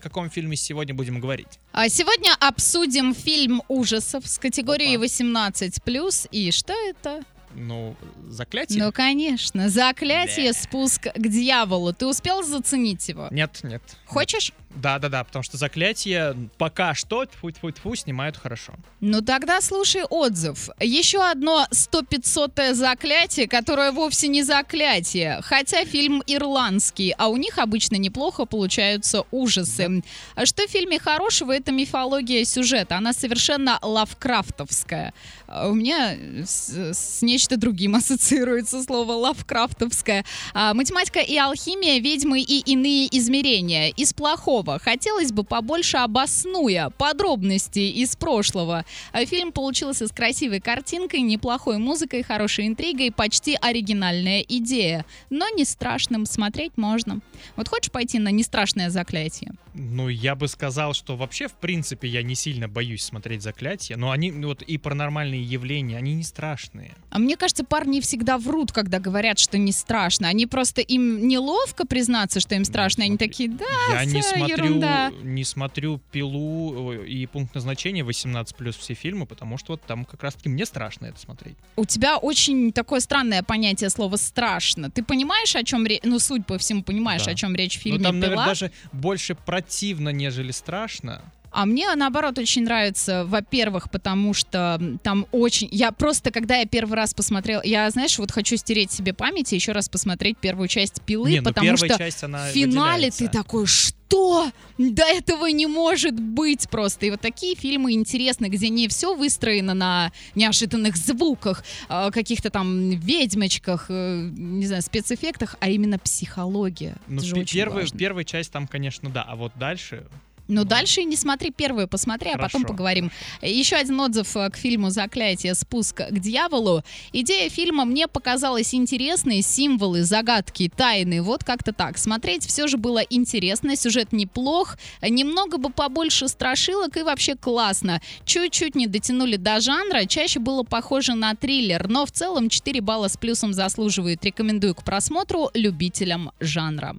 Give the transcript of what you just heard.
О каком фильме сегодня будем говорить? А сегодня обсудим фильм ужасов с категорией Опа. 18+. И что это? Ну, заклятие? Ну, конечно, «Заклятие. Да. Спуск к дьяволу». Ты успел заценить его? Нет, нет. Хочешь? Да, да, да, потому что заклятие пока что тьфу тьфу тьфу снимают хорошо. Ну тогда слушай отзыв. Еще одно 100-500 заклятие, которое вовсе не заклятие, хотя фильм ирландский, а у них обычно неплохо получаются ужасы. А что в фильме хорошего, это мифология сюжета. Она совершенно лавкрафтовская. А У меня с, с нечто другим ассоциируется слово лавкрафтовская. Математика и алхимия, ведьмы и иные измерения. Из плохого. Хотелось бы побольше обоснуя подробности из прошлого. Фильм получился с красивой картинкой, неплохой музыкой, хорошей интригой, почти оригинальная идея. Но не страшным смотреть можно. Вот хочешь пойти на нестрашное заклятие? Ну, я бы сказал, что вообще, в принципе, я не сильно боюсь смотреть заклятия, но они, ну, вот и паранормальные явления, они не страшные. А мне кажется, парни всега врут, когда говорят, что не страшно. Они просто им неловко признаться, что им страшно. Они смотри, такие, да, я не всё, смотрю, ерунда. не смотрю пилу э, и пункт назначения 18 плюс все фильмы, потому что вот там как раз-таки мне страшно это смотреть. У тебя очень такое странное понятие слова страшно. Ты понимаешь, о чем речь? Ну, суть по всему, понимаешь, Да. о чем речь в Ну, фильме там, «Пила». наверное, даже больше противно, нежели страшно. А мне, наоборот, очень нравится, во-первых, потому что там очень... Я просто, когда я первый раз посмотрела... Я, знаешь, вот хочу стереть себе память и еще раз посмотреть первую часть «Пилы», не, ну потому что часть, в финале выделяется. ты такой, что? До этого не может быть просто. И вот такие фильмы интересны, где не все выстроено на неожиданных звуках, а, каких-то там ведьмочках, э, не знаю, спецэффектах, а именно психология. Ну, Это же пе- очень первая, важно. первая часть там, конечно, да, а вот дальше... Ну, дальше не смотри первую, посмотри, а потом Хорошо. поговорим. Еще один отзыв э, к фильму «Заклятие. Спуск к дьяволу». Идея фильма мне показалась интересной. Символы, загадки, тайны. Вот как-то так. Смотреть все же было интересно. Сюжет неплох. Немного бы побольше страшилок и вообще классно. Чуть-чуть не дотянули до жанра. Чаще было похоже на триллер. Но в целом 4 балла с плюсом заслуживает. Рекомендую к просмотру любителям жанра.